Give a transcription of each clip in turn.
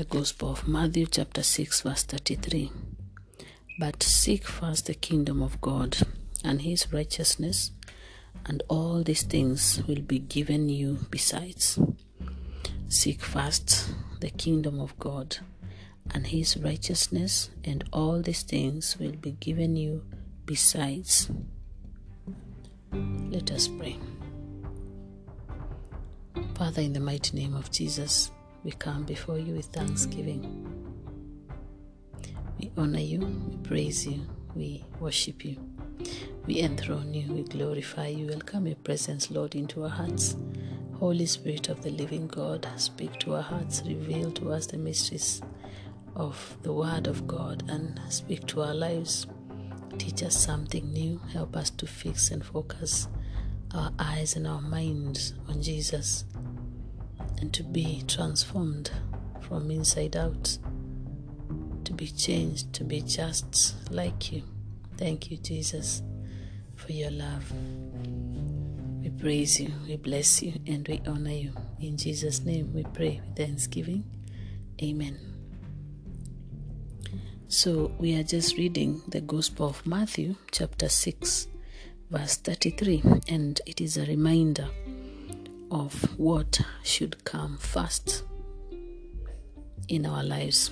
The Gospel of Matthew, chapter 6, verse 33. But seek first the kingdom of God and his righteousness, and all these things will be given you besides. Seek first the kingdom of God and his righteousness, and all these things will be given you besides. Let us pray. Father, in the mighty name of Jesus, we come before you with thanksgiving. We honor you, we praise you, we worship you, we enthrone you, we glorify you. Welcome your presence, Lord, into our hearts. Holy Spirit of the living God, speak to our hearts, reveal to us the mysteries of the Word of God, and speak to our lives. Teach us something new. Help us to fix and focus our eyes and our minds on Jesus and to be transformed from inside out, to be changed, to be just like you. Thank you, Jesus, for your love. We praise you, we bless you, and we honor you. In Jesus' name we pray with thanksgiving. Amen. So, we are just reading the Gospel of Matthew, chapter 6, verse 33, and it is a reminder of what should come first in our lives.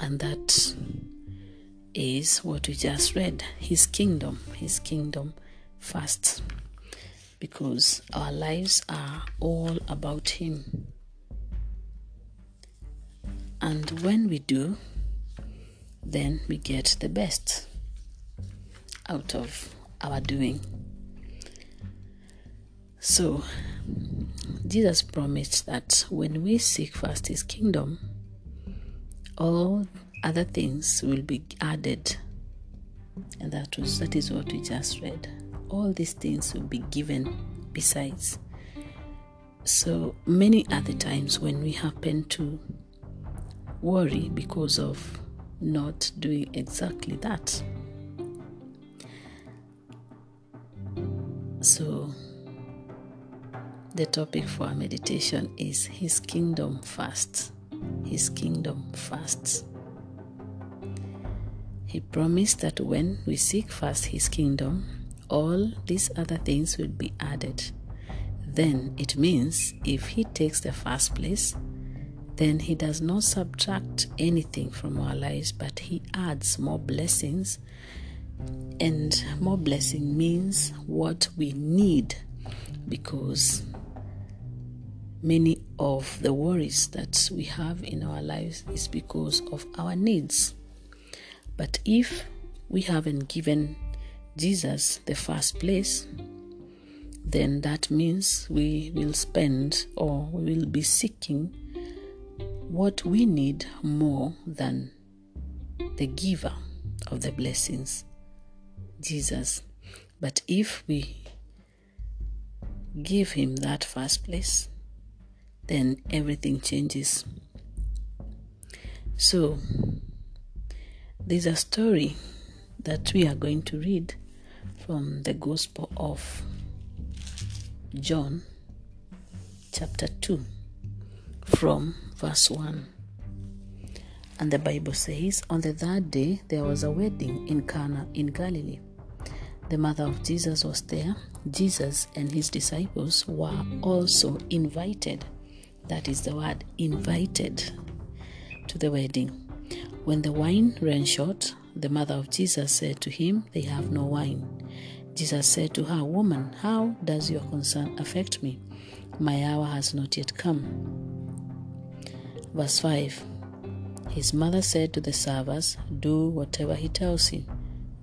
And that is what we just read His kingdom, His kingdom first. Because our lives are all about Him. And when we do, then we get the best out of our doing. So, Jesus promised that when we seek first His kingdom, all other things will be added. And that was that is what we just read. All these things will be given besides. So many other times when we happen to worry because of not doing exactly that. So the topic for our meditation is His Kingdom First. His Kingdom First. He promised that when we seek first His Kingdom, all these other things will be added. Then it means if He takes the first place, then He does not subtract anything from our lives, but He adds more blessings. And more blessing means what we need because many of the worries that we have in our lives is because of our needs. But if we haven't given Jesus the first place, then that means we will spend or we will be seeking what we need more than the giver of the blessings, Jesus. But if we give him that first place, then everything changes. So, there's a story that we are going to read from the Gospel of John, chapter 2, from verse 1. And the Bible says, On the third day there was a wedding in Cana in Galilee. The mother of Jesus was there. Jesus and his disciples were also invited. That is the word invited to the wedding. When the wine ran short, the mother of Jesus said to him, They have no wine. Jesus said to her, Woman, how does your concern affect me? My hour has not yet come. Verse 5 His mother said to the servers, Do whatever he tells you.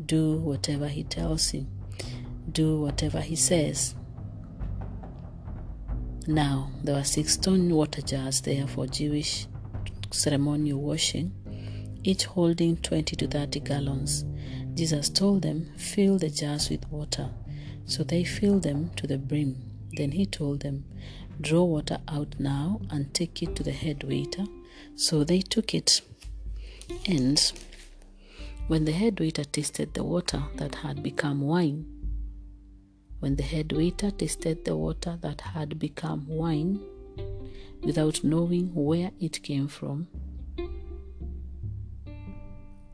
Do whatever he tells you. Do whatever he says. Now, there were six stone water jars there for Jewish ceremonial washing, each holding 20 to 30 gallons. Jesus told them, Fill the jars with water. So they filled them to the brim. Then he told them, Draw water out now and take it to the head waiter. So they took it. And when the head waiter tasted the water that had become wine, when the head waiter tasted the water that had become wine, without knowing where it came from.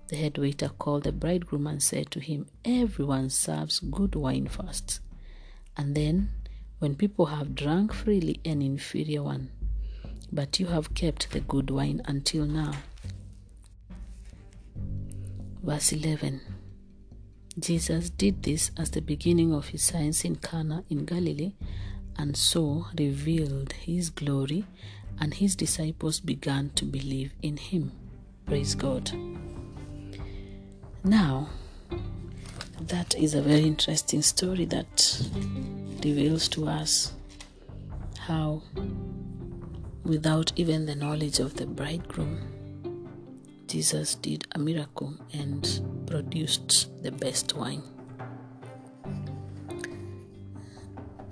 The head waiter called the bridegroom and said to him, Everyone serves good wine first, and then, when people have drunk freely, an inferior one. But you have kept the good wine until now. Verse 11 Jesus did this as the beginning of his signs in Cana in Galilee, and so revealed his glory, and his disciples began to believe in him. Praise God. Now, that is a very interesting story that reveals to us how, without even the knowledge of the bridegroom, Jesus did a miracle and produced the best wine.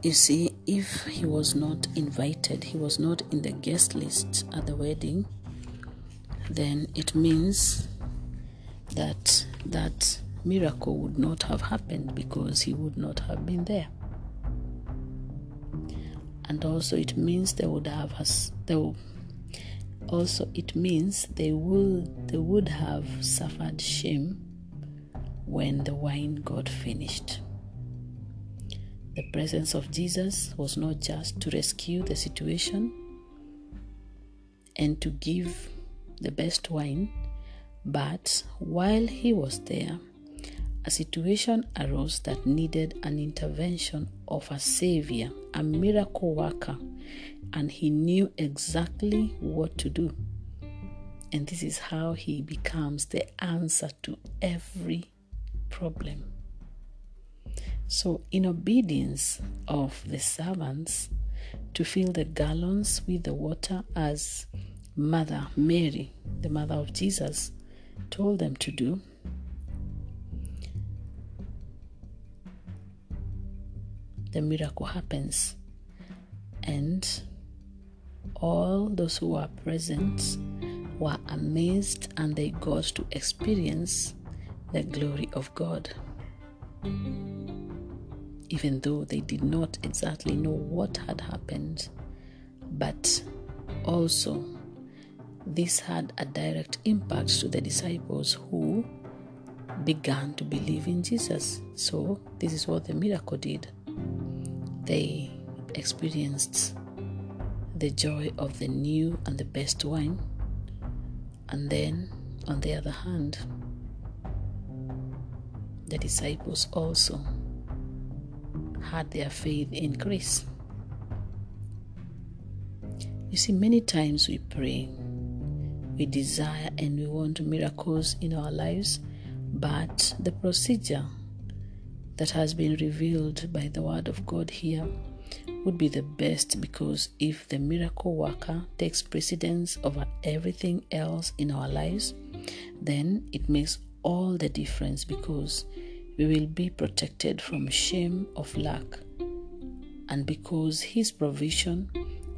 You see, if he was not invited, he was not in the guest list at the wedding, then it means that that miracle would not have happened because he would not have been there. And also, it means they would have us. Also, it means they would they would have suffered shame when the wine got finished. The presence of Jesus was not just to rescue the situation and to give the best wine, but while he was there, a situation arose that needed an intervention of a savior, a miracle worker, and he knew exactly what to do. And this is how he becomes the answer to every problem. So, in obedience of the servants to fill the gallons with the water as Mother Mary, the mother of Jesus, told them to do, the miracle happens. And all those who were present were amazed and they got to experience the glory of God. Even though they did not exactly know what had happened, but also this had a direct impact to the disciples who began to believe in Jesus. So, this is what the miracle did. They experienced the joy of the new and the best wine. And then, on the other hand, the disciples also had their faith increase. You see, many times we pray we desire and we want miracles in our lives, but the procedure that has been revealed by the Word of God here would be the best because if the miracle worker takes precedence over everything else in our lives, then it makes all the difference because we will be protected from shame of lack and because his provision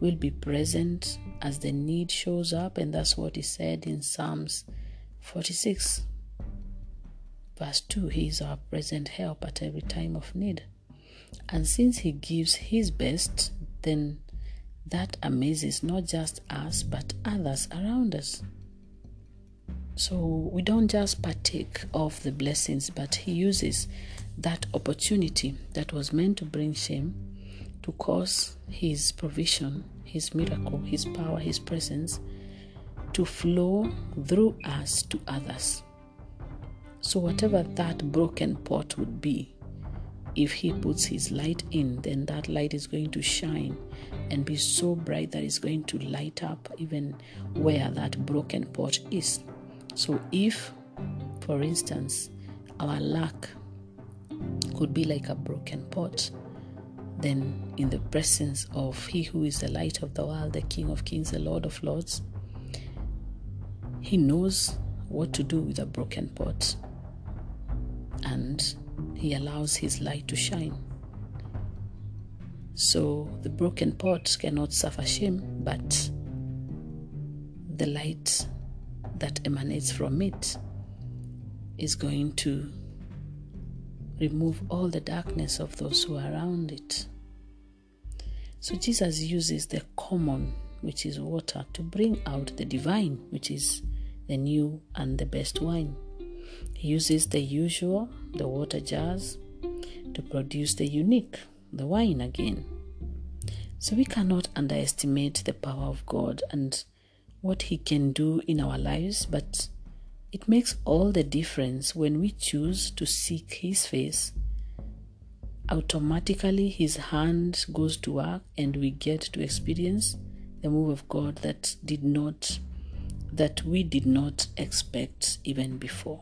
will be present as the need shows up, and that's what he said in Psalms 46, verse 2 He is our present help at every time of need. And since he gives his best, then that amazes not just us but others around us. So we don't just partake of the blessings, but he uses that opportunity that was meant to bring shame to cause his provision his miracle, His power, His presence to flow through us to others. So, whatever that broken pot would be, if He puts His light in, then that light is going to shine and be so bright that it's going to light up even where that broken pot is. So, if, for instance, our lack could be like a broken pot, then in the presence of He who is the light of the world, the King of kings, the Lord of lords, He knows what to do with a broken pot and He allows His light to shine. So the broken pot cannot suffer shame, but the light that emanates from it is going to remove all the darkness of those who are around it. So Jesus uses the common which is water, to bring out the divine, which is the new and the best wine. He uses the usual, the water jars, to produce the unique, the wine again. So we cannot underestimate the power of God and what He can do in our lives, but it makes all the difference when we choose to seek His face. Automatically, His hand goes to work, and we get to experience the move of God that did not, that we did not expect even before.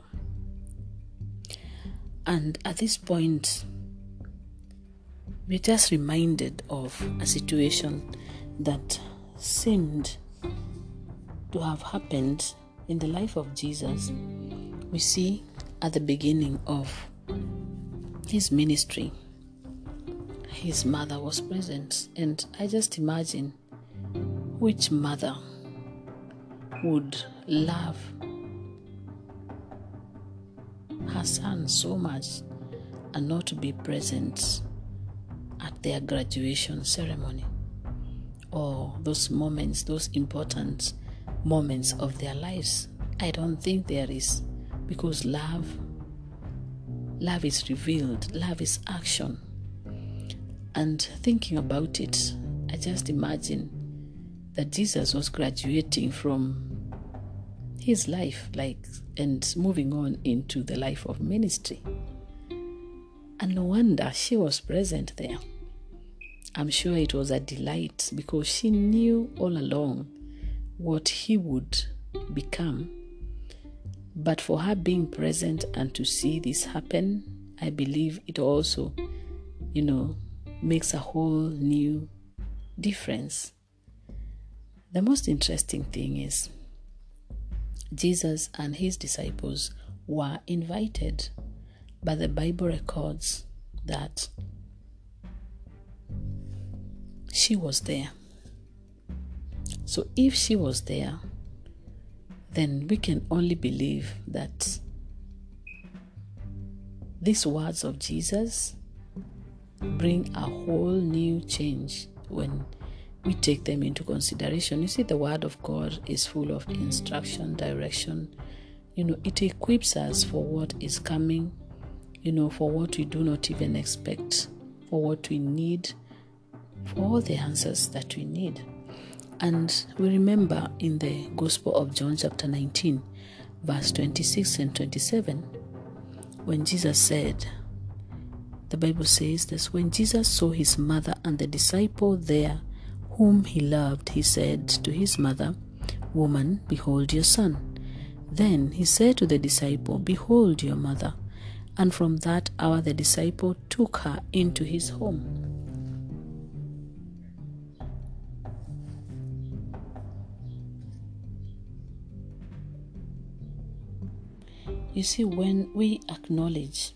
And at this point, we're just reminded of a situation that seemed to have happened in the life of Jesus. We see at the beginning of his ministry, his mother was present, and I just imagine which mother would love her son so much and not to be present at their graduation ceremony or those moments, those important moments of their lives. I don't think there is because love love is revealed, love is action. And thinking about it, I just imagine that Jesus was graduating from his life like and moving on into the life of ministry. And no wonder she was present there. I'm sure it was a delight because she knew all along what he would become. But for her being present and to see this happen, I believe it also, you know, makes a whole new difference. The most interesting thing is Jesus and his disciples were invited but the Bible records that she was there. So if she was there, then we can only believe that these words of Jesus bring a whole new change when we take them into consideration. You see, the Word of God is full of instruction, direction. You know, it equips us for what is coming you know, for what we do not even expect, for what we need, for all the answers that we need. And we remember in the Gospel of John, chapter 19, verse 26 and 27, when Jesus said, the Bible says this when Jesus saw his mother and the disciple there whom he loved, he said to his mother, Woman, behold your son. Then he said to the disciple, Behold your mother. And from that hour, the disciple took her into his home. You see, when we acknowledge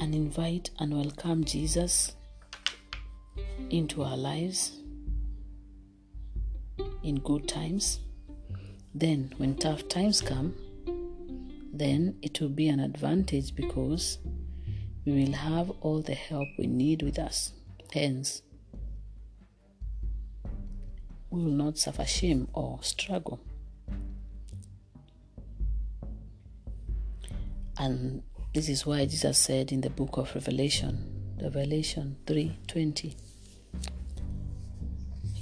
and invite and welcome Jesus into our lives in good times, then when tough times come, then it will be an advantage because we will have all the help we need with us. Hence, we will not suffer shame or struggle. And this is why Jesus said in the book of Revelation, Revelation 3:20.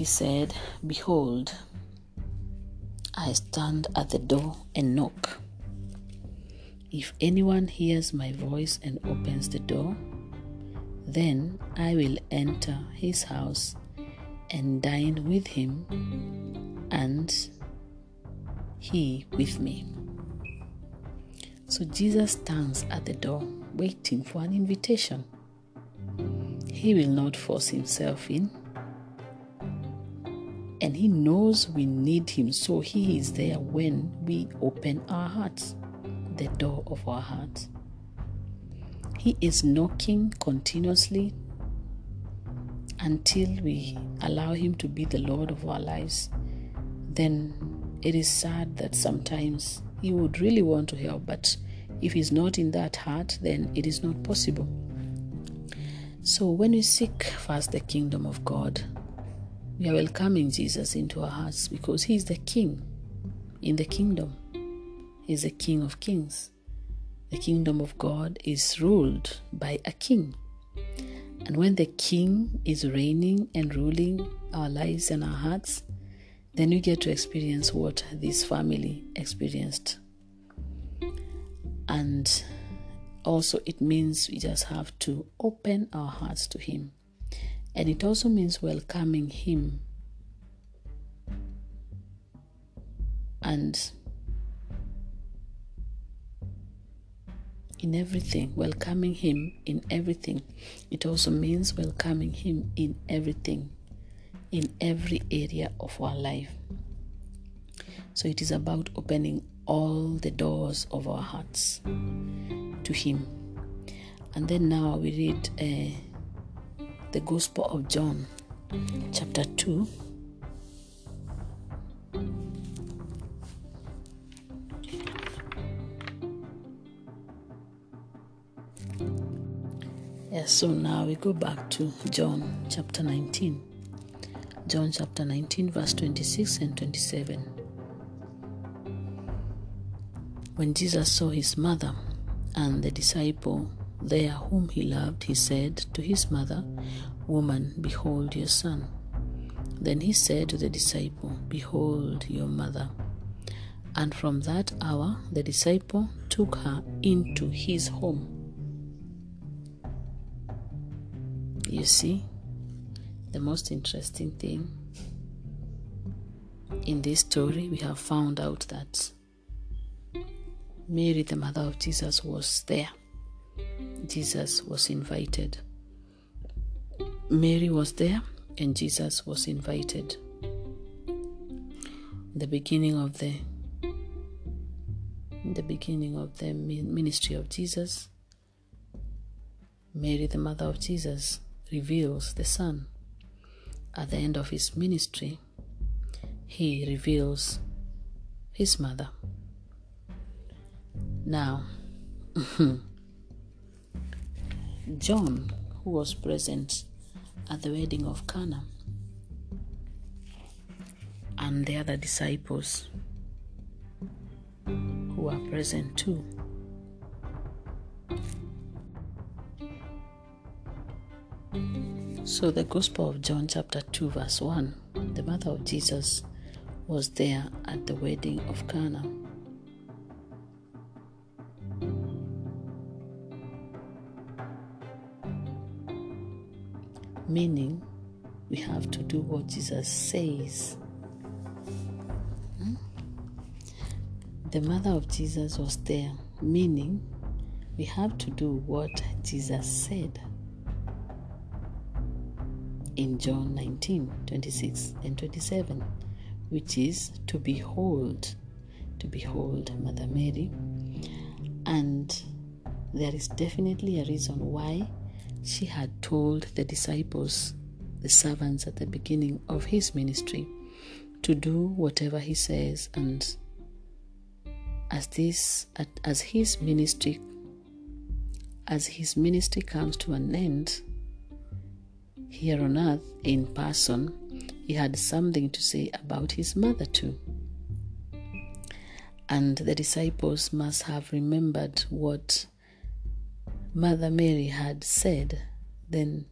He said, "Behold, I stand at the door and knock. If anyone hears my voice and opens the door, then I will enter his house and dine with him, and he with me. So Jesus stands at the door waiting for an invitation. He will not force himself in. And he knows we need him, so he is there when we open our hearts the door of our hearts. He is knocking continuously until we allow Him to be the Lord of our lives. Then it is sad that sometimes He would really want to help, but if He's not in that heart, then it is not possible. So when we seek first the kingdom of God, We are welcoming Jesus into our hearts because He is the King in the kingdom. He is the King of kings. The kingdom of God is ruled by a king. And when the king is reigning and ruling our lives and our hearts, then we get to experience what this family experienced. And also, it means we just have to open our hearts to Him. And it also means welcoming Him. And in everything, welcoming Him in everything. It also means welcoming Him in everything, in every area of our life. So it is about opening all the doors of our hearts to Him. And then now we read uh, the Gospel of John, chapter 2. Yes, so now we go back to John chapter 19. John chapter 19, verse 26 and 27. When Jesus saw his mother and the disciple there whom he loved, he said to his mother, Woman, behold your son. Then he said to the disciple, Behold your mother. And from that hour the disciple took her into his home. You see, the most interesting thing in this story, we have found out that Mary, the mother of Jesus, was there. Jesus was invited. Mary was there and Jesus was invited. the beginning of the the beginning of the ministry of Jesus, Mary, the mother of Jesus, reveals the Son. At the end of his ministry, he reveals his mother. Now, John, who was present at the wedding of Cana, and the other disciples who are present too, So, the Gospel of John, chapter 2, verse 1 the mother of Jesus was there at the wedding of Cana. Meaning, we have to do what Jesus says. Hmm? The mother of Jesus was there, meaning, we have to do what Jesus said in John 19 26 and 27, which is to behold, to behold Mother Mary. And there is definitely a reason why she had told the disciples, the servants at the beginning of his ministry, to do whatever he says and as this as his ministry as his ministry comes to an end here on earth in person, he had something to say about his mother too. And the disciples must have remembered what Mother Mary had said then.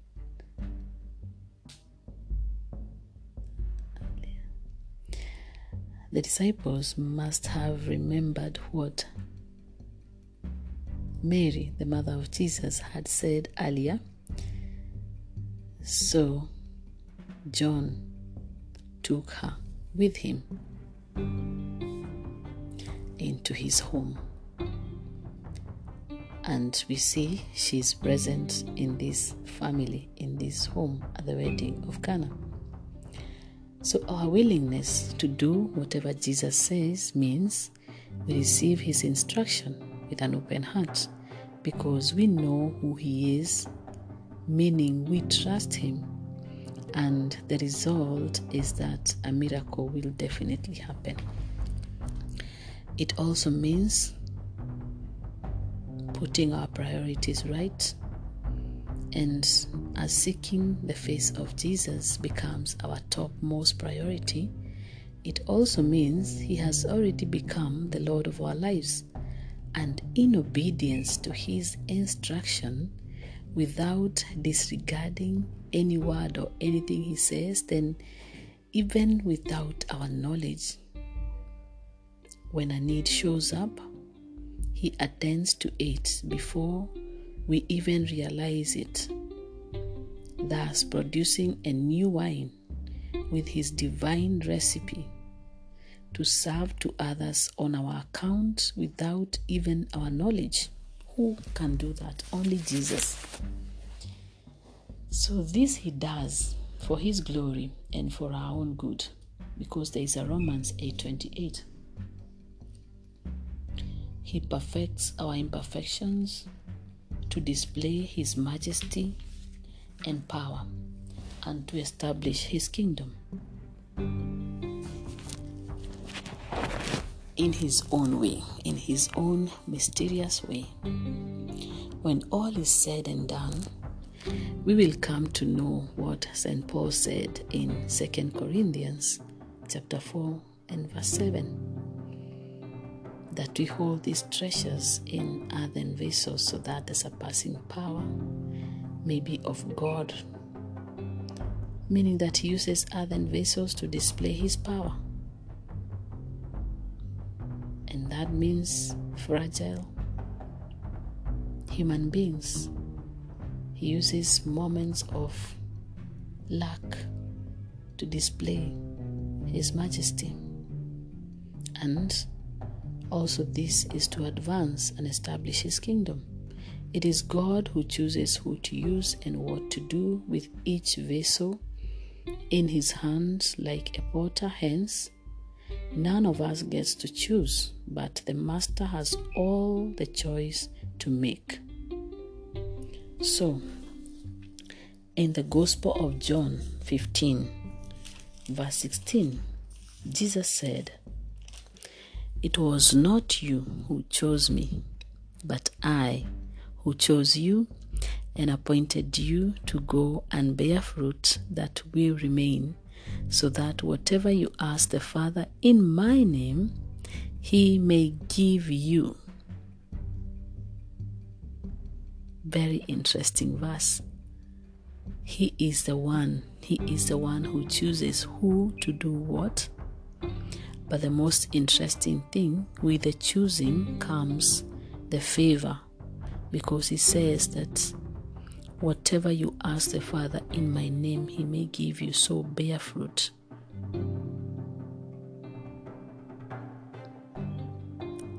The disciples must have remembered what Mary, the mother of Jesus, had said earlier so John took her with him into his home. And we see she's present in this family, in this home at the wedding of Cana. So, our willingness to do whatever Jesus says means we receive his instruction with an open heart because we know who he is meaning we trust Him, and the result is that a miracle will definitely happen. It also means putting our priorities right And as seeking the face of Jesus becomes our topmost priority, it also means He has already become the Lord of our lives. And in obedience to His instruction, without disregarding any word or anything He says, then even without our knowledge, when a need shows up, He attends to it before we even realize it, thus producing a new wine with His divine recipe to serve to others on our account without even our knowledge. Who can do that? Only Jesus. So, this He does for His glory and for our own good because there is a Romans 8:28 he perfects our imperfections to display his majesty and power and to establish his kingdom in his own way, in his own mysterious way. When all is said and done, we will come to know what St. Paul said in 2 Corinthians chapter 4 and verse 7 that we hold these treasures in earthen vessels so that the surpassing power may be of God, meaning that He uses earthen vessels to display His power. And that means fragile human beings. He uses moments of lack to display His majesty. And also, this is to advance and establish His kingdom. It is God who chooses who to use and what to do with each vessel in His hands, like a potter. Hence, none of us gets to choose, but the Master has all the choice to make. So, in the Gospel of John 15, verse 16, Jesus said, it was not you who chose me, but I who chose you and appointed you to go and bear fruit that will remain, so that whatever you ask the Father in my name, he may give you. Very interesting verse. He is the one, he is the one who chooses who to do what but the most interesting thing with the choosing comes the favor because he says that whatever you ask the Father in my name, he may give you. So bear fruit.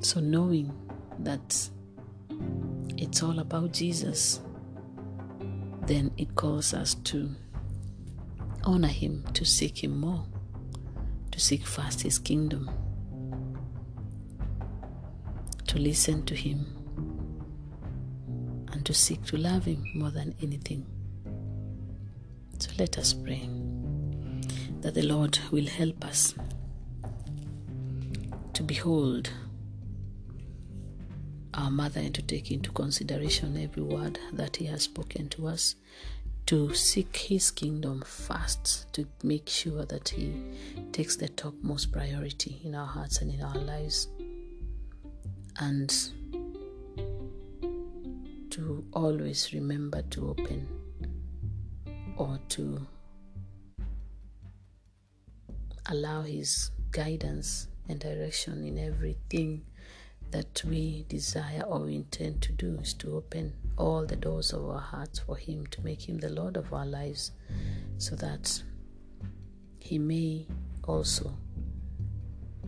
So, knowing that it's all about Jesus, then it calls us to honor him, to seek him more to seek first His kingdom, to listen to Him, and to seek to love Him more than anything. So let us pray that the Lord will help us to behold our mother and to take into consideration every word that He has spoken to us to seek His kingdom first, to make sure that He takes the topmost priority in our hearts and in our lives, and to always remember to open or to allow His guidance and direction in everything that we desire or intend to do is to open all the doors of our hearts for Him, to make Him the Lord of our lives, so that He may also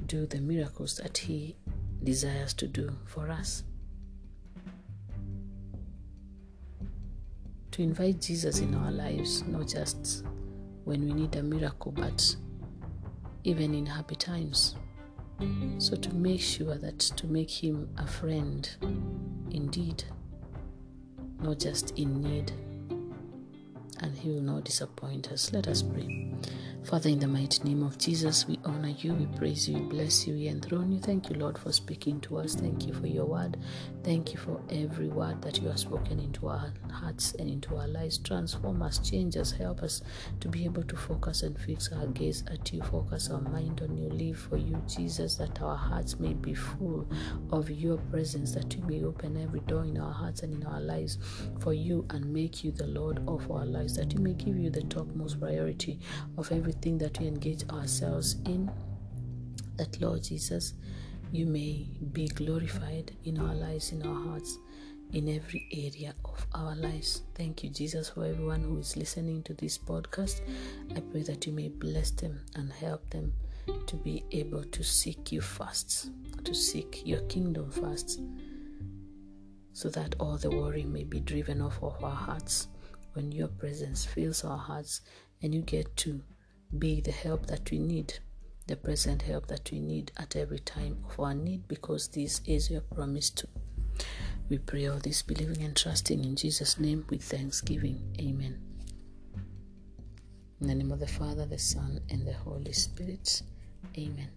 do the miracles that He desires to do for us. To invite Jesus in our lives, not just when we need a miracle, but even in happy times. So, to make sure that to make him a friend indeed, not just in need, and he will not disappoint us. Let us pray. Father, in the mighty name of Jesus, we honor you, we praise you, we bless you, we enthrone you. Thank you, Lord, for speaking to us. Thank you for your word. Thank you for every word that you have spoken into our hearts and into our lives. Transform us, change us, help us to be able to focus and fix our gaze at you, focus our mind on you, live for you, Jesus, that our hearts may be full of your presence, that you may open every door in our hearts and in our lives for you and make you the Lord of our lives, that you may give you the topmost priority of everything that we engage ourselves in. That, Lord Jesus, you may be glorified in our lives, in our hearts, in every area of our lives. Thank you, Jesus, for everyone who is listening to this podcast. I pray that you may bless them and help them to be able to seek you first, to seek your kingdom first, so that all the worry may be driven off of our hearts when your presence fills our hearts and you get to be the help that we need, the present help that we need at every time of our need, because this is your promise to. We pray all this believing and trusting in Jesus' name with thanksgiving. Amen. In the name of the Father, the Son, and the Holy Spirit. Amen.